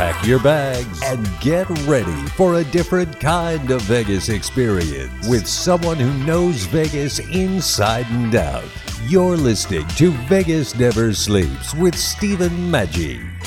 Pack your bags and get ready for a different kind of Vegas experience with someone who knows Vegas inside and out. You're listening to Vegas Never Sleeps with Stephen Maggi.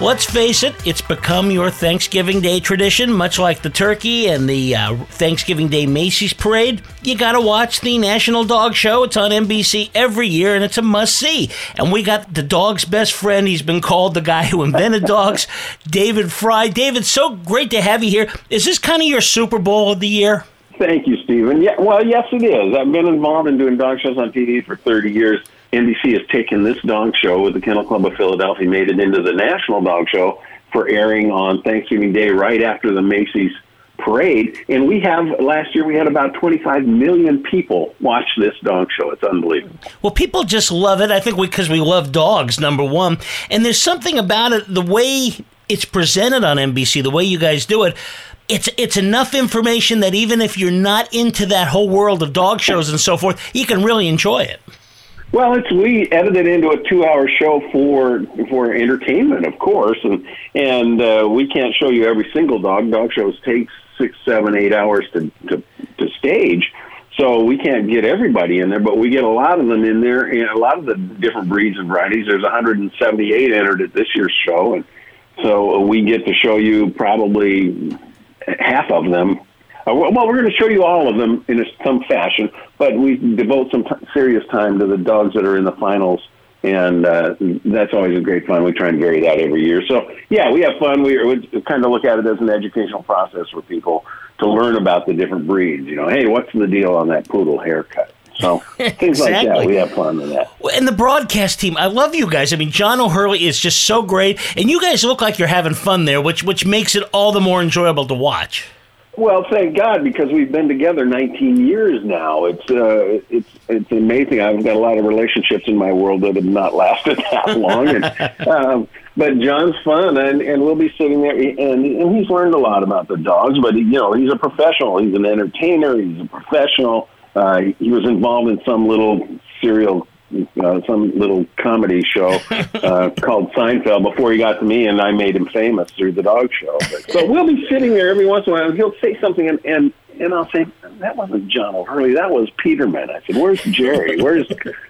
Let's face it, it's become your Thanksgiving Day tradition, much like the turkey and the uh, Thanksgiving Day Macy's parade. You gotta watch the National Dog Show. It's on NBC every year and it's a must see. And we got the dog's best friend. He's been called the guy who invented dogs, David Frei. David, so great to have you here. Is this kind of your Super Bowl of the year? Thank you, Stephen. Yeah, well, yes, it is. I've been involved in doing dog shows on TV for 30 years. NBC has taken this dog show with the Kennel Club of Philadelphia, made it into the National Dog Show for airing on Thanksgiving Day right after the Macy's parade. And we have, last year, we had about 25 million people watch this dog show. It's unbelievable. Well, people just love it. I think because we, we love dogs, number one. And there's something about it, the way it's presented on NBC, the way you guys do it it's it's enough information that even if you're not into that whole world of dog shows and so forth, you can really enjoy it. Well, it's we edited into a two-hour show for for entertainment, of course, and and uh, we can't show you every single dog. Dog shows take six, seven, eight hours to to, to stage, so we can't get everybody in there, but we get a lot of them in there, and a lot of the different breeds and varieties. There's 178 entered at this year's show, and so we get to show you probably half of them. Uh, well, we're going to show you all of them in some fashion, but we devote some t- serious time to the dogs that are in the finals, and uh, that's always a great fun. We try and vary that every year. So, yeah, we have fun. We, we kind of look at it as an educational process for people to learn about the different breeds. You know, hey, what's the deal on that poodle haircut? So things exactly. like that, we have fun with that. And the broadcast team, I love you guys. I mean, John O'Hurley is just so great, and you guys look like you're having fun there, which which makes it all the more enjoyable to watch. Well, thank God because we've been together 19 years now. It's uh, it's it's amazing. I've got a lot of relationships in my world that have not lasted that long, and, um, but John's fun, and and we'll be sitting there, and and he's learned a lot about the dogs. But he, you know, he's a professional. He's an entertainer. He's a professional. Uh, he was involved in some little serial uh, some little comedy show uh, called Seinfeld before he got to me, and I made him famous through the dog show. But, so we'll be sitting there every once in a while, and he'll say something, and and, and I'll say, "That wasn't John O'Hurley, that was Peterman." I said, "Where's Jerry? Where's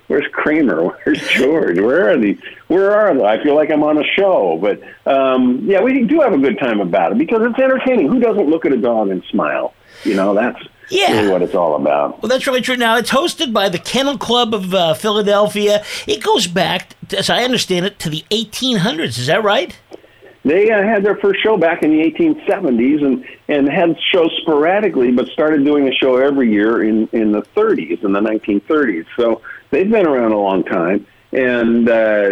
where's Kramer? Where's George? Where are these? Where are they?" I feel like I'm on a show, but um, yeah, we do have a good time about it because it's entertaining. Who doesn't look at a dog and smile? You know, that's yeah. really what it's all about. Well, that's really true. Now, it's hosted by the Kennel Club of uh, Philadelphia. It goes back, as I understand it, to the 1800s. Is that right? They uh, had their first show back in the 1870s and, and had shows sporadically, but started doing a show every year in, in the 30s, in the 1930s. So they've been around a long time and uh,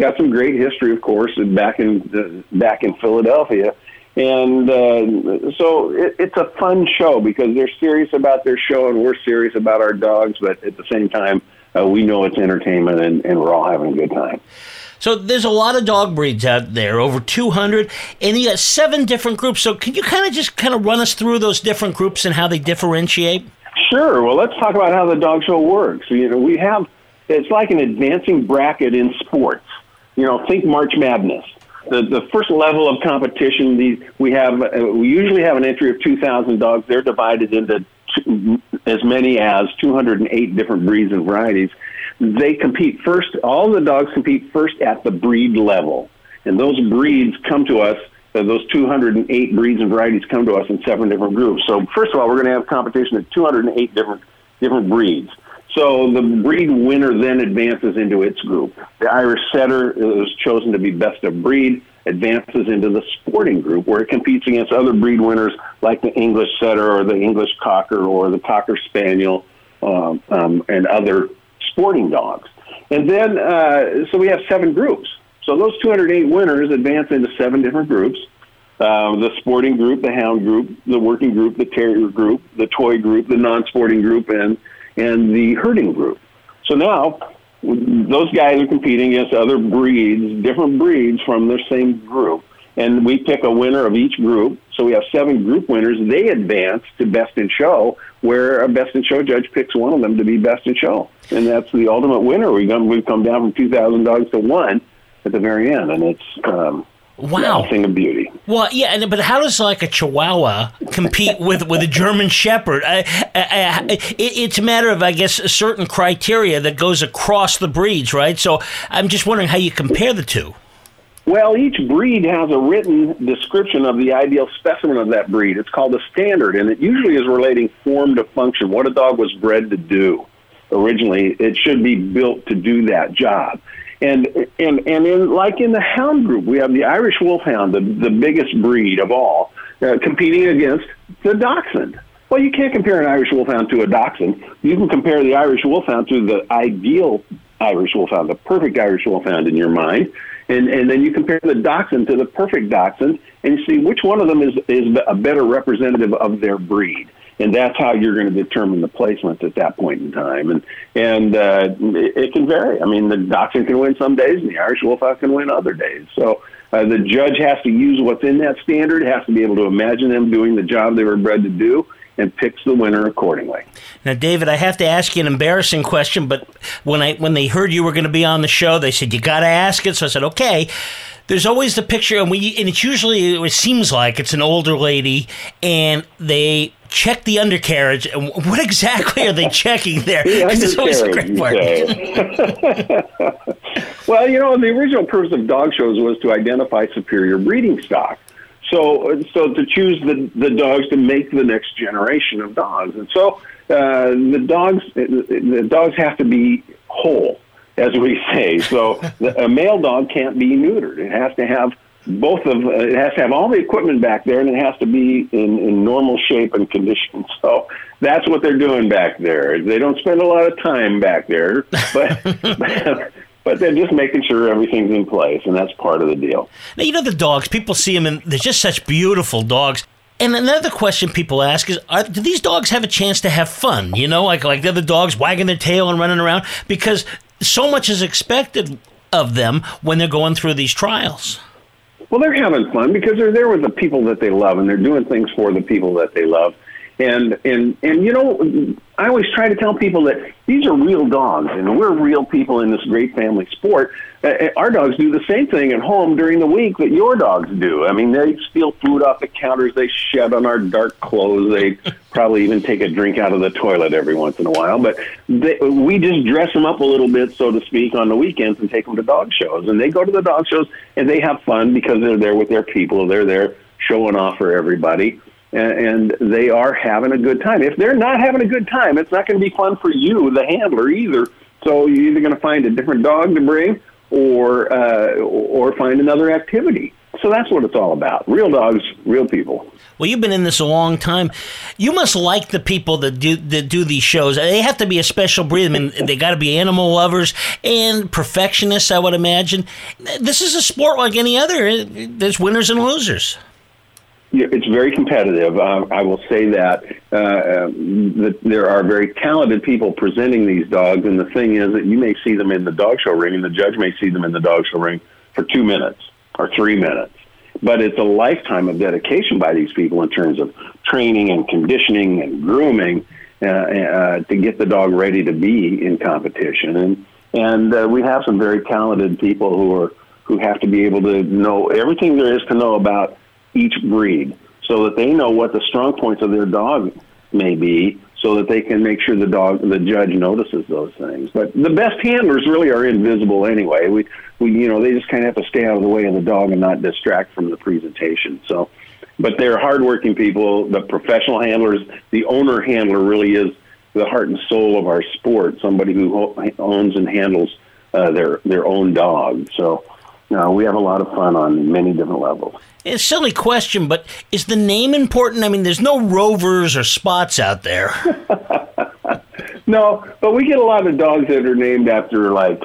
got some great history, of course, back in uh, back in Philadelphia. And uh, so it, it's a fun show because they're serious about their show and we're serious about our dogs, but at the same time, uh, we know it's entertainment and, and we're all having a good time. So there's a lot of dog breeds out there, over 200, and you got seven different groups. So can you kind of just kind of run us through those different groups and how they differentiate? Sure. Well, let's talk about how the dog show works. You know, we have it's like an advancing bracket in sports. You know, think March Madness the, the first level of competition, we have uh, we usually have an entry of 2,000 dogs. They're divided into two, as many as 208 different breeds and varieties. They compete first. All the dogs compete first at the breed level, and those breeds come to us. Uh, those 208 breeds and varieties come to us in seven different groups. So first of all, we're going to have competition at 208 different different breeds. So the breed winner then advances into its group. The Irish setter is chosen to be best of breed, advances into the sporting group where it competes against other breed winners like the English setter or the English cocker or the cocker spaniel um, um, and other sporting dogs. And then, uh, so we have seven groups. So those 208 winners advance into seven different groups. uh, the sporting group, the hound group, the working group, the terrier group, the toy group, the non-sporting group, and and the herding group. So now those guys are competing against other breeds, different breeds from the same group. And we pick a winner of each group. So we have seven group winners. They advance to best in show, where a best in show judge picks one of them to be best in show. And that's the ultimate winner. We come, we come down from 2,000 dogs to one at the very end. And it's, um, Wow, thing of beauty. Well, yeah, but how does like a Chihuahua compete with with a German Shepherd? I, I, I, it, it's a matter of, I guess, a certain criteria that goes across the breeds, right? So I'm just wondering how you compare the two. Well, each breed has a written description of the ideal specimen of that breed. It's called a standard, and it usually is relating form to function, what a dog was bred to do. Originally, it should be built to do that job. And and and in like in the hound group, we have the Irish Wolfhound, the the biggest breed of all, uh, competing against the Dachshund. Well, you can't compare an Irish Wolfhound to a Dachshund. You can compare the Irish Wolfhound to the ideal Irish Wolfhound, the perfect Irish Wolfhound in your mind, and and then you compare the Dachshund to the perfect Dachshund, and see which one of them is is a better representative of their breed and that's how you're going to determine the placement at that point in time. And and uh, it, it can vary. I mean, the Dachshund can win some days, and the Irish Wolfhound can win other days. So uh, the judge has to use what's in that standard, has to be able to imagine them doing the job they were bred to do, and picks the winner accordingly. Now, David, I have to ask you an embarrassing question, but when I when they heard you were going to be on the show, they said you got to ask it. So I said, okay. There's always the picture, and we and it's usually it seems like it's an older lady, and they check the undercarriage. And what exactly are they checking there? Because it's always a great part. well, you know, the original purpose of dog shows was to identify superior breeding stock. So, so to choose the, the dogs to make the next generation of dogs, and so uh, the dogs the dogs have to be whole, as we say. So the, a male dog can't be neutered; it has to have both of uh, it has to have all the equipment back there, and it has to be in, in normal shape and condition. So that's what they're doing back there. They don't spend a lot of time back there, but. but they're just making sure everything's in place, and that's part of the deal. Now, you know the dogs. People see them, and they're just such beautiful dogs. And another question people ask is, are, do these dogs have a chance to have fun? You know, like like the other dogs wagging their tail and running around because so much is expected of them when they're going through these trials. Well, they're having fun because they're there with the people that they love, and they're doing things for the people that they love. And and and you know, I always try to tell people that these are real dogs, and we're real people in this great family sport. Uh, uh, our dogs do the same thing at home during the week that your dogs do. I mean, they steal food off the counters, they shed on our dark clothes, they probably even take a drink out of the toilet every once in a while. But they, we just dress them up a little bit, so to speak, on the weekends and take them to dog shows. And they go to the dog shows and they have fun because they're there with their people. They're there showing off for everybody and, they are having a good time. If they're not having a good time, it's not going to be fun for you, the handler, either. So you're either going to find a different dog to bring, or uh, or find another activity. So that's what it's all about. Real dogs, real people. Well, you've been in this a long time. You must like the people that do that do these shows. They have to be a special breed. I mean, they got to be animal lovers and perfectionists. I would imagine. This is a sport like any other. There's winners and losers it's very competitive. Uh, I will say that, uh, um, that there are very talented people presenting these dogs, and the thing is that you may see them in the dog show ring, and the judge may see them in the dog show ring for two minutes or three minutes. But it's a lifetime of dedication by these people in terms of training and conditioning and grooming uh, uh to get the dog ready to be in competition. And and uh, we have some very talented people who are who have to be able to know everything there is to know about each breed so that they know what the strong points of their dog may be so that they can make sure the dog the judge notices those things. But the best handlers really are invisible anyway. We we you know they just kind of have to stay out of the way of the dog and not distract from the presentation. So but they're hardworking people. The professional handlers the owner handler really is the heart and soul of our sport somebody who owns and handles uh, their their own dog. So no, we have a lot of fun on many different levels. It's a silly question, but is the name important? I mean, there's no rovers or spots out there. no, but we get a lot of dogs that are named after like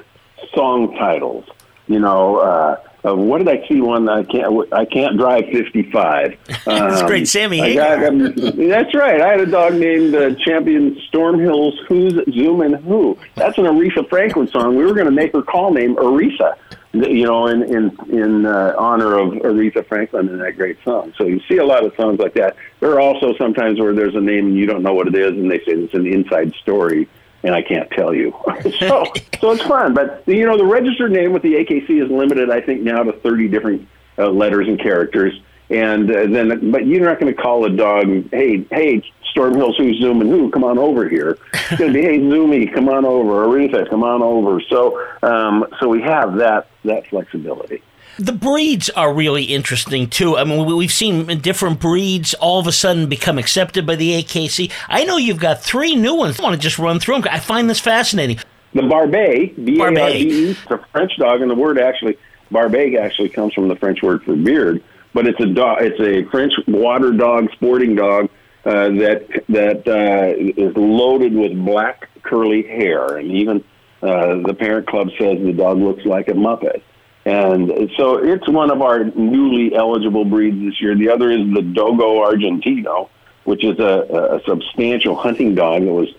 song titles. You know, uh, of what did I see one I can't I can't drive 55. that's um, great, Sammy Hagar. Um, that's right. I had a dog named uh, Champion Storm Hills Who's Zooming Who. That's an Aretha Franklin song. We were going to make her call name Aretha, you know, in in in uh, honor of Aretha Franklin and that great song. So you see a lot of songs like that. There are also sometimes where there's a name and you don't know what it is, and they say it's an inside story and I can't tell you. so, so it's fun. But you know, the registered name with the AKC is limited, I think, now to 30 different uh, letters and characters. And uh, then, but you're not going to call a dog, hey, hey, Storm Hills, who's zooming who? Come on over here. It's going to be, hey, Zoomy, come on over. Aretha, come on over. So, um, so we have that that flexibility. The breeds are really interesting too. I mean, we've seen different breeds all of a sudden become accepted by the AKC. I know you've got three new ones. I want to just run through them. I find this fascinating. The Barbet, B-A-R-B-E, it's a French dog, and the word actually, Barbet actually comes from the French word for beard, but it's a dog. It's a French water dog, sporting dog uh, that that uh, is loaded with black curly hair, and even uh, the parent club says the dog looks like a muppet. And so it's one of our newly eligible breeds this year. The other is the Dogo Argentino, which is a, a substantial hunting dog that was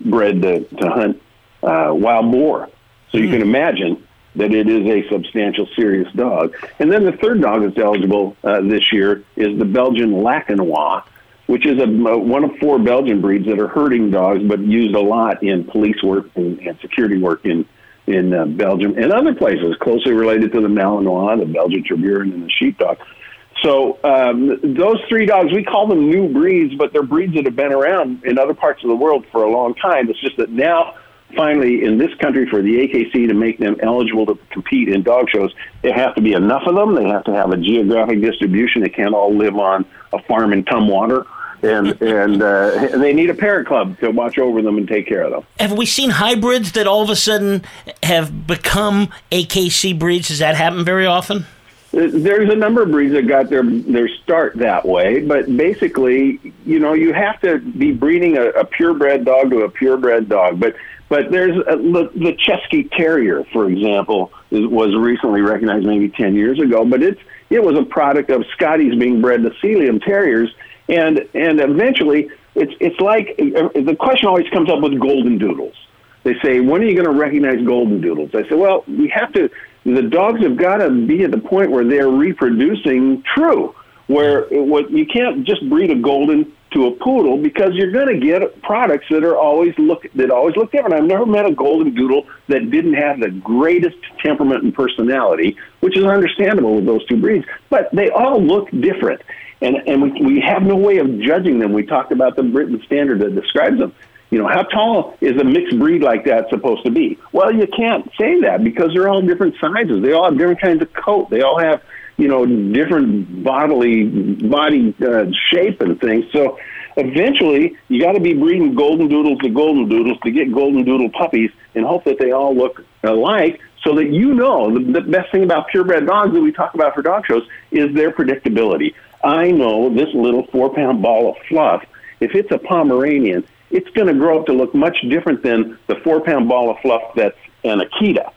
bred to, to hunt uh, wild boar. So mm. you can hmm. imagine that it is a substantial, serious dog. And then the third dog that's eligible uh, this year is the Belgian Laekenois, which is a, one of four Belgian breeds that are herding dogs, but used a lot in police work and, and security work in in uh, Belgium and other places closely related to the Malinois, the Belgian Tervuren, and the Sheepdog. So um, those three dogs, we call them new breeds, but they're breeds that have been around in other parts of the world for a long time. It's just that now, finally, in this country, for the AKC to make them eligible to compete in dog shows, there have to be enough of them. They have to have a geographic distribution. They can't all live on a farm in Tumwater and and uh, they need a parent club to watch over them and take care of them. Have we seen hybrids that all of a sudden have become AKC breeds? Does that happen very often? Uh, there's a number of breeds that got their their start that way, but basically, you know, you have to be breeding a, a purebred dog to a purebred dog. But but there's a, the, the Cesky Terrier, for example, was recently recognized maybe ten years ago, but it's it was a product of Scotties being bred to Sealyham Terriers and and eventually it's it's like uh, the question always comes up with golden doodles. They say, when are you going to recognize golden doodles? I say, well, we have to. The dogs have got to be at the point where they're reproducing true. Where what you can't just breed a golden to a poodle because you're going to get products that are always look that always look different. I've never met a golden doodle that didn't have the greatest temperament and personality, which is understandable with those two breeds. But they all look different and and we, we have no way of judging them. We talked about the Britain standard that describes them. You know, how tall is a mixed breed like that supposed to be? Well, you can't say that because they're all different sizes. They all have different kinds of coat. They all have, you know, different bodily body uh, shape and things. So eventually, you got to be breeding golden doodles to golden doodles to get golden doodle puppies and hope that they all look alike so that you know the, the best thing about purebred dogs that we talk about for dog shows is their predictability. I know this little four pound ball of fluff, if it's a Pomeranian, it's going to grow up to look much different than the four pound ball of fluff that's an Akita.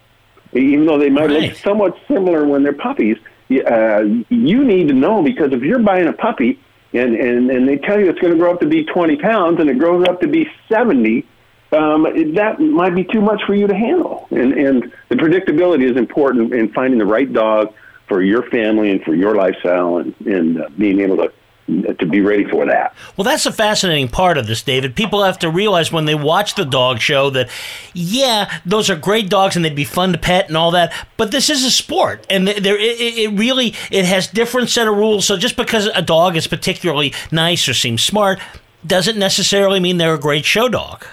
Even though they might right. look somewhat similar when they're puppies, uh, you need to know because if you're buying a puppy and, and, and they tell you it's going to grow up to be 20 pounds and it grows up to be 70, um, that might be too much for you to handle. And, and the predictability is important in finding the right dog for your family and for your lifestyle and, and uh, being able to to be ready for that. Well, that's a fascinating part of this, David. People have to realize when they watch the dog show that, yeah, those are great dogs and they'd be fun to pet and all that, but this is a sport, and there it, it really it has different set of rules. So just because a dog is particularly nice or seems smart doesn't necessarily mean they're a great show dog.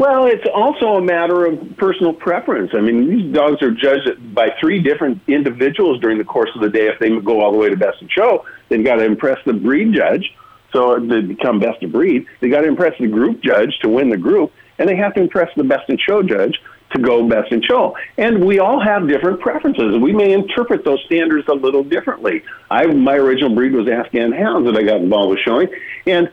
Well, it's also a matter of personal preference. I mean, these dogs are judged by three different individuals during the course of the day. If they go all the way to best in show, they've got to impress the breed judge. So to become best of breed, they got to impress the group judge to win the group, and they have to impress the best in show judge to go best in show. And we all have different preferences. We may interpret those standards a little differently. I my original breed was Afghan hounds that I got involved with showing, and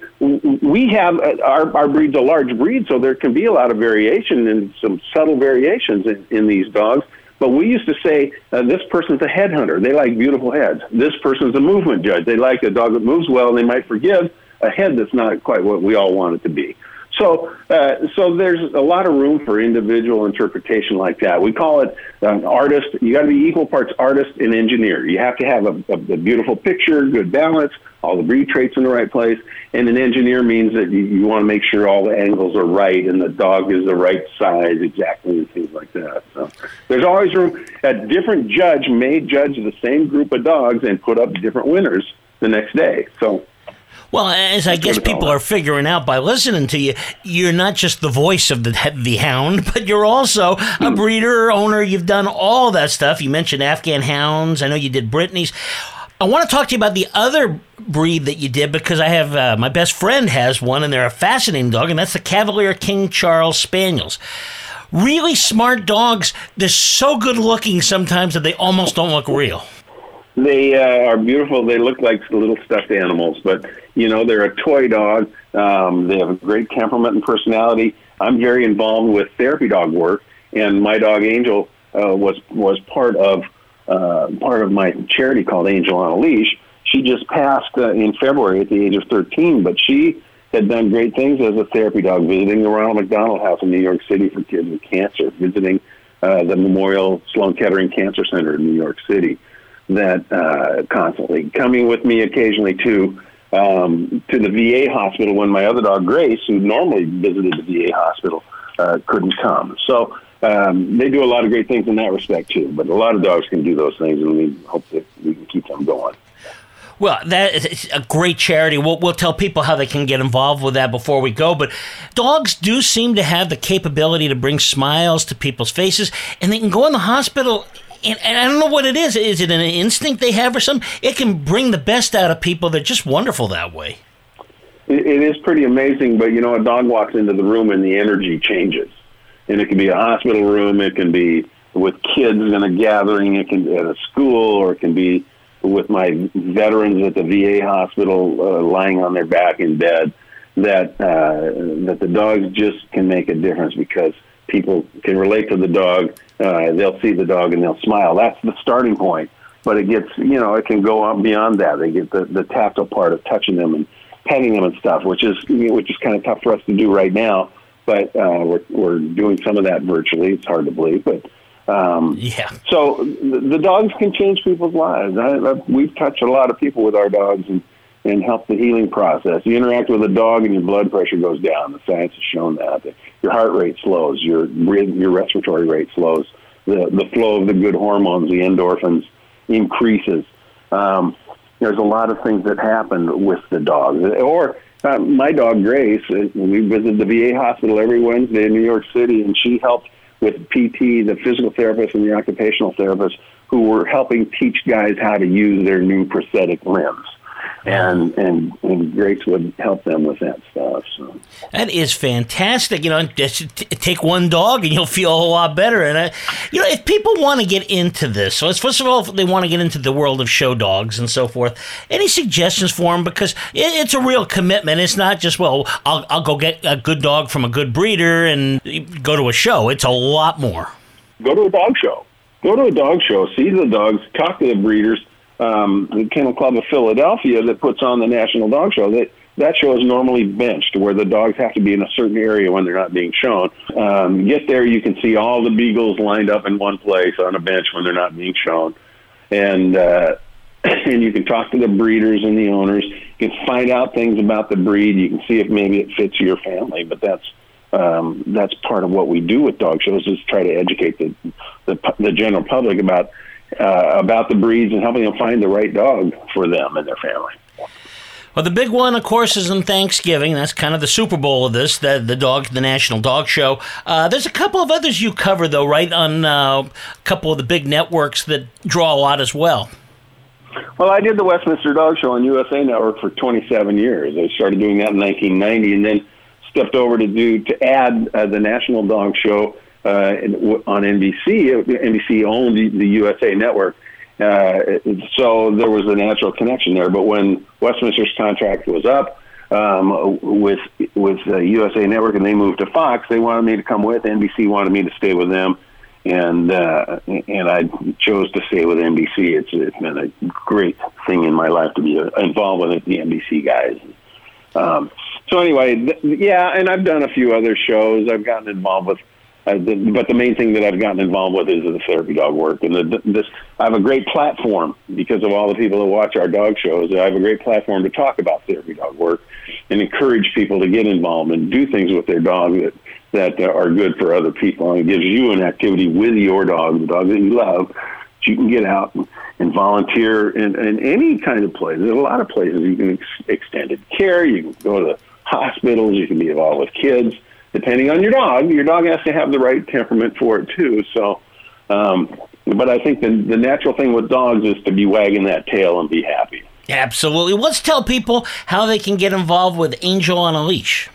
we have uh, our our breed's a large breed, so there can be a lot of variation and some subtle variations in, in these dogs. But we used to say uh, this person's a headhunter. They like beautiful heads. This person's a movement judge. They like a dog that moves well, and they might forgive a head that's not quite what we all want it to be. So, uh, so there's a lot of room for individual interpretation like that. We call it an artist. You got to be equal parts artist and engineer. You have to have a, a, a, beautiful picture, good balance, all the breed traits in the right place. And an engineer means that you, you want to make sure all the angles are right and the dog is the right size exactly and things like that. So there's always room. A different judge may judge the same group of dogs and put up different winners the next day. So well, as I guess people are figuring out by listening to you, you're not just the voice of the the hound, but you're also a hmm. breeder, owner. You've done all that stuff. You mentioned Afghan hounds. I know you did Brittany's. I want to talk to you about the other breed that you did because I have uh, my best friend has one, and they're a fascinating dog, and that's the Cavalier King Charles Spaniels. Really smart dogs. They're so good looking sometimes that they almost don't look real. They uh, are beautiful. They look like little stuffed animals, but you know they're a toy dog. Um, they have a great temperament and personality. I'm very involved with therapy dog work, and my dog Angel uh, was was part of uh, part of my charity called Angel on a Leash. She just passed uh, in February at the age of 13, but she had done great things as a therapy dog, visiting the Ronald McDonald House in New York City for kids with cancer, visiting uh, the Memorial Sloan Kettering Cancer Center in New York City that uh, constantly coming with me occasionally too um, to the VA hospital when my other dog Grace, who normally visited the VA hospital, uh, couldn't come. So um, they do a lot of great things in that respect too. But a lot of dogs can do those things, and we hope that we can keep them going. Well, that is a great charity. We'll, we'll tell people how they can get involved with that before we go. But dogs do seem to have the capability to bring smiles to people's faces, and they can go in the hospital and, and, I don't know what it is. Is it an instinct they have or something? It can bring the best out of people. They're just wonderful that way. it, it is pretty amazing, but you know, a dog walks into the room and the energy changes. And it can be a hospital room, it can be with kids in a gathering, it can be at a school, or it can be with my veterans at the VA hospital uh, lying on their back in bed. That uh, that the dogs just can make a difference because people can relate to the dog. Uh, they'll see the dog and they'll smile. That's the starting point. But it gets, you know, it can go on beyond that. They get the, the tactile part of touching them and petting them and stuff, which is which is kind of tough for us to do right now. But uh, we're we're doing some of that virtually. It's hard to believe, but um, yeah. So the, the dogs can change people's lives. I, I, we've touched a lot of people with our dogs and and help the healing process. You interact with a dog and your blood pressure goes down. The science has shown that. Your heart rate slows, your your respiratory rate slows, the the flow of the good hormones, the endorphins, increases. Um, there's a lot of things that happen with the dog. Or uh, my dog Grace, uh, we visit the VA hospital every Wednesday in New York City, and she helped with PT, the physical therapist and the occupational therapist, who were helping teach guys how to use their new prosthetic limbs and and and Grace would help them with that stuff. So that is fantastic. You know, just t- take one dog and you'll feel a whole lot better. And I, you know, if people want to get into this, so first of all, if they want to get into the world of show dogs and so forth, any suggestions for them? Because it, it's a real commitment. It's not just well, I'll I'll go get a good dog from a good breeder and go to a show. It's a lot more. Go to a dog show. Go to a dog show. See the dogs. Talk to the breeders um, the Kennel Club of Philadelphia that puts on the National Dog Show. That that show is normally benched, where the dogs have to be in a certain area when they're not being shown. Um, get there, you can see all the beagles lined up in one place on a bench when they're not being shown, and uh, and you can talk to the breeders and the owners. You can find out things about the breed. You can see if maybe it fits your family. But that's um, that's part of what we do with dog shows is try to educate the the, the general public about uh, about the breeds and helping them find the right dog for them and their family. Well, the big one, of course, is in Thanksgiving. That's kind of the Super Bowl of this, the, the dog, the National Dog Show. Uh, there's a couple of others you cover, though, right, on uh, a couple of the big networks that draw a lot as well. Well, I did the Westminster Dog Show on USA Network for 27 years. I started doing that in 1990, and then stepped over to do to add uh, the National Dog Show uh, on NBC. NBC owned the, the USA Network. Uh, so there was a natural connection there. But when Westminster's contract was up um, with with uh, USA Network and they moved to Fox, they wanted me to come with. NBC wanted me to stay with them, and uh, and I chose to stay with NBC. It's it's been a great thing in my life to be involved with the NBC guys. Um, so anyway, th- yeah, and I've done a few other shows. I've gotten involved with, uh, the, but the main thing that I've gotten involved with is the therapy dog work. And the, this, I have a great platform because of all the people that watch our dog shows. I have a great platform to talk about therapy dog work and encourage people to get involved and do things with their dog that that are good for other people. And it gives you an activity with your dog, the dog that you love. That you can get out and, and volunteer in, in any kind of place. There's a lot of places you can ex- extended care. You can go to hospitals. You can be involved with kids. Depending on your dog, your dog has to have the right temperament for it too. So, um, but I think the the natural thing with dogs is to be wagging that tail and be happy. Absolutely. Let's tell people how they can get involved with Angel on a Leash.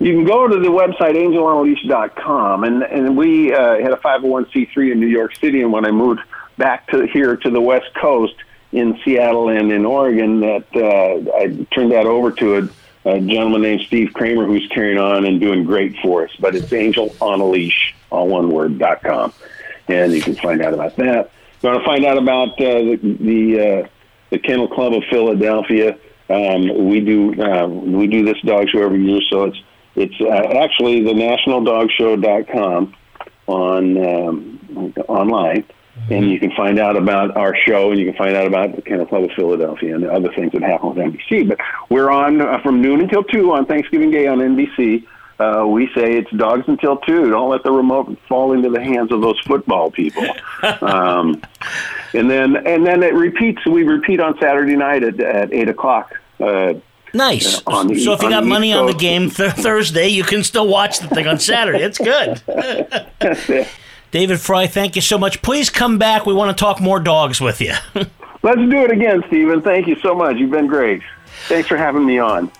You can go to the website angelonaleash.com, and and we uh, had a 501c3 in New York City, and when I moved back to here to the West Coast in Seattle and in Oregon, that uh, I turned that over to a a gentleman named Steve Kramer who's carrying on and doing great for us. But it's Angel on a Leash, all one word, dot com. And you can find out about that. You want to find out about uh, the the, uh, the Kennel Club of Philadelphia, um, we do uh, we do this dog show every year, so it's it's uh, actually the nationaldogshow.com on um, online and you can find out about our show, and you can find out about the Kennel Club of Philadelphia and the other things that happen with NBC. But we're on uh, from noon until two on Thanksgiving Day on NBC. Uh, we say it's dogs until two. Don't let the remote fall into the hands of those football people. um, and then and then it repeats. We repeat on Saturday night at, at eight o'clock. Uh, Nice. Uh, the, so if you got money on the game th- Thursday, you can still watch the thing on Saturday. It's good. David Frei, thank you so much. Please come back. We want to talk more dogs with you. Let's do it again, Stephen. Thank you so much. You've been great. Thanks for having me on.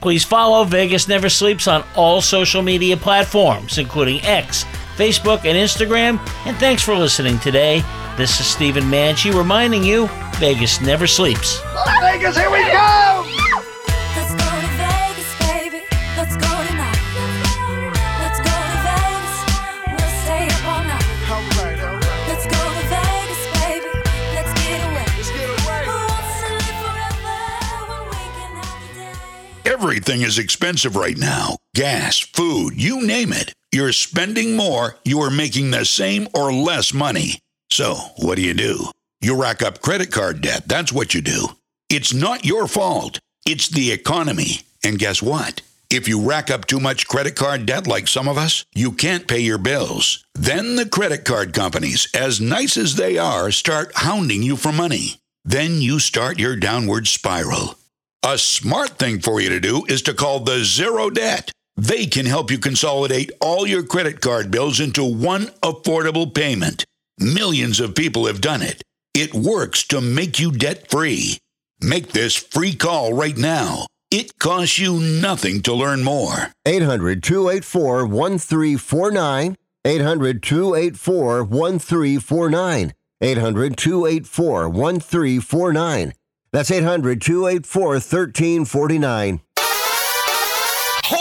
Please follow Vegas Never Sleeps on all social media platforms, including X, Facebook, and Instagram. And thanks for listening today. This is Stephen Manchi reminding you Vegas never sleeps. Vegas, here we go! Everything is expensive right now gas, food, you name it. You're spending more, you are making the same or less money. So, what do you do? You rack up credit card debt. That's what you do. It's not your fault, it's the economy. And guess what? If you rack up too much credit card debt like some of us, you can't pay your bills. Then the credit card companies, as nice as they are, start hounding you for money. Then you start your downward spiral. A smart thing for you to do is to call the Zero Debt. They can help you consolidate all your credit card bills into one affordable payment. Millions of people have done it. It works to make you debt free. Make this free call right now. It costs you nothing to learn more. 800 284 1349. 800 284 1349. 800 284 1349. That's 800 284 1349.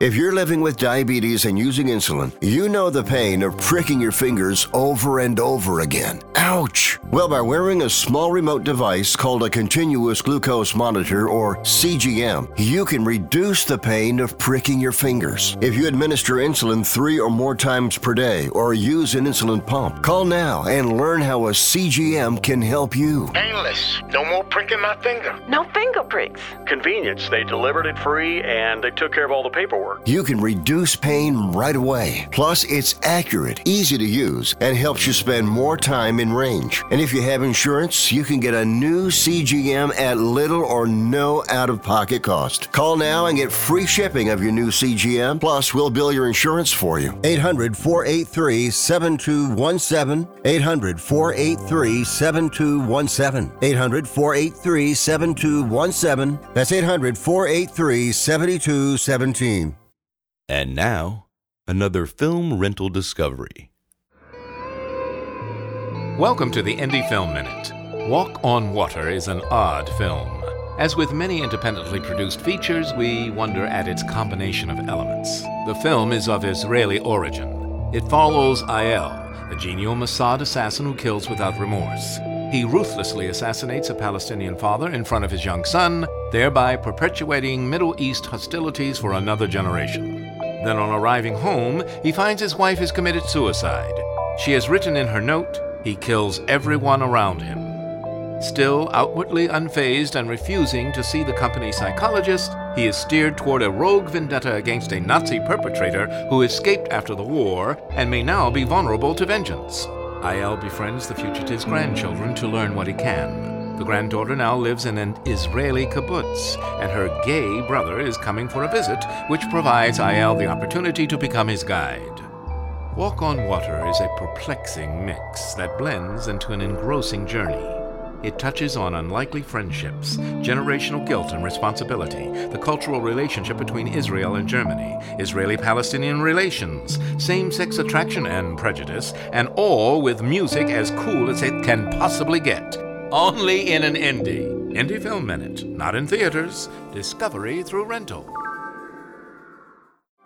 If you're living with diabetes and using insulin, you know the pain of pricking your fingers over and over again. Ouch! Well, by wearing a small remote device called a continuous glucose monitor or CGM, you can reduce the pain of pricking your fingers. If you administer insulin three or more times per day or use an insulin pump, call now and learn how a CGM can help you. Painless. No more pricking my finger. No finger pricks. Convenience. They delivered it free and they took care of all the paperwork. You can reduce pain right away. Plus, it's accurate, easy to use, and helps you spend more time in range. And if you have insurance, you can get a new CGM at little or no out of pocket cost. Call now and get free shipping of your new CGM. Plus, we'll bill your insurance for you. 800 483 7217. 800 483 7217. 800 483 7217. That's 800 483 7217. And now, another film rental discovery. Welcome to the Indie Film Minute. Walk on Water is an odd film. As with many independently produced features, we wonder at its combination of elements. The film is of Israeli origin. It follows Eyal, a genial Mossad assassin who kills without remorse. He ruthlessly assassinates a Palestinian father in front of his young son, thereby perpetuating Middle East hostilities for another generation. Then, on arriving home, he finds his wife has committed suicide. She has written in her note, he kills everyone around him. Still outwardly unfazed and refusing to see the company psychologist, he is steered toward a rogue vendetta against a Nazi perpetrator who escaped after the war and may now be vulnerable to vengeance. Eyal befriends the fugitive's grandchildren to learn what he can. The granddaughter now lives in an Israeli kibbutz, and her gay brother is coming for a visit, which provides Eyal the opportunity to become his guide. Walk on Water is a perplexing mix that blends into an engrossing journey. It touches on unlikely friendships, generational guilt and responsibility, the cultural relationship between Israel and Germany, Israeli Palestinian relations, same sex attraction and prejudice, and all with music as cool as it can possibly get. Only in an indie. Indie Film Minute. Not in theaters. Discovery through rental.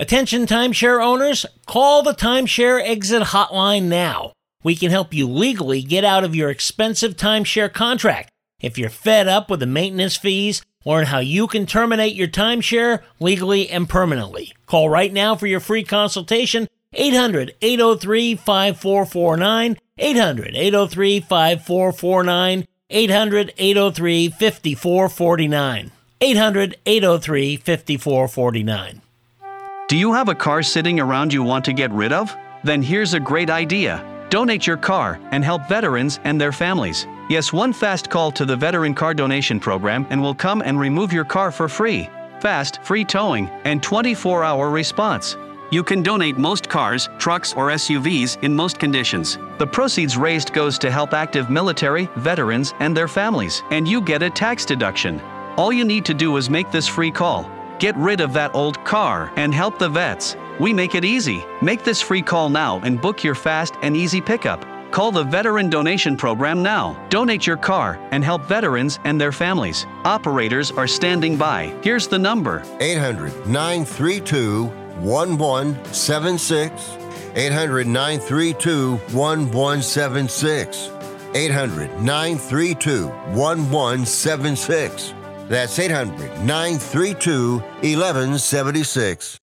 Attention timeshare owners, call the timeshare exit hotline now. We can help you legally get out of your expensive timeshare contract. If you're fed up with the maintenance fees, learn how you can terminate your timeshare legally and permanently. Call right now for your free consultation 800 803 5449. 800 803 5449. 800 803 5449. 800 803 5449. Do you have a car sitting around you want to get rid of? Then here's a great idea. Donate your car and help veterans and their families. Yes, one fast call to the Veteran Car Donation Program and we'll come and remove your car for free. Fast, free towing, and 24 hour response. You can donate most cars, trucks, or SUVs in most conditions. The proceeds raised goes to help active military, veterans, and their families, and you get a tax deduction. All you need to do is make this free call. Get rid of that old car and help the vets. We make it easy. Make this free call now and book your fast and easy pickup. Call the Veteran Donation Program now. Donate your car and help veterans and their families. Operators are standing by. Here's the number 800 932 1176. 800 932 1176. 800 932 1176. That's 800 932 1176.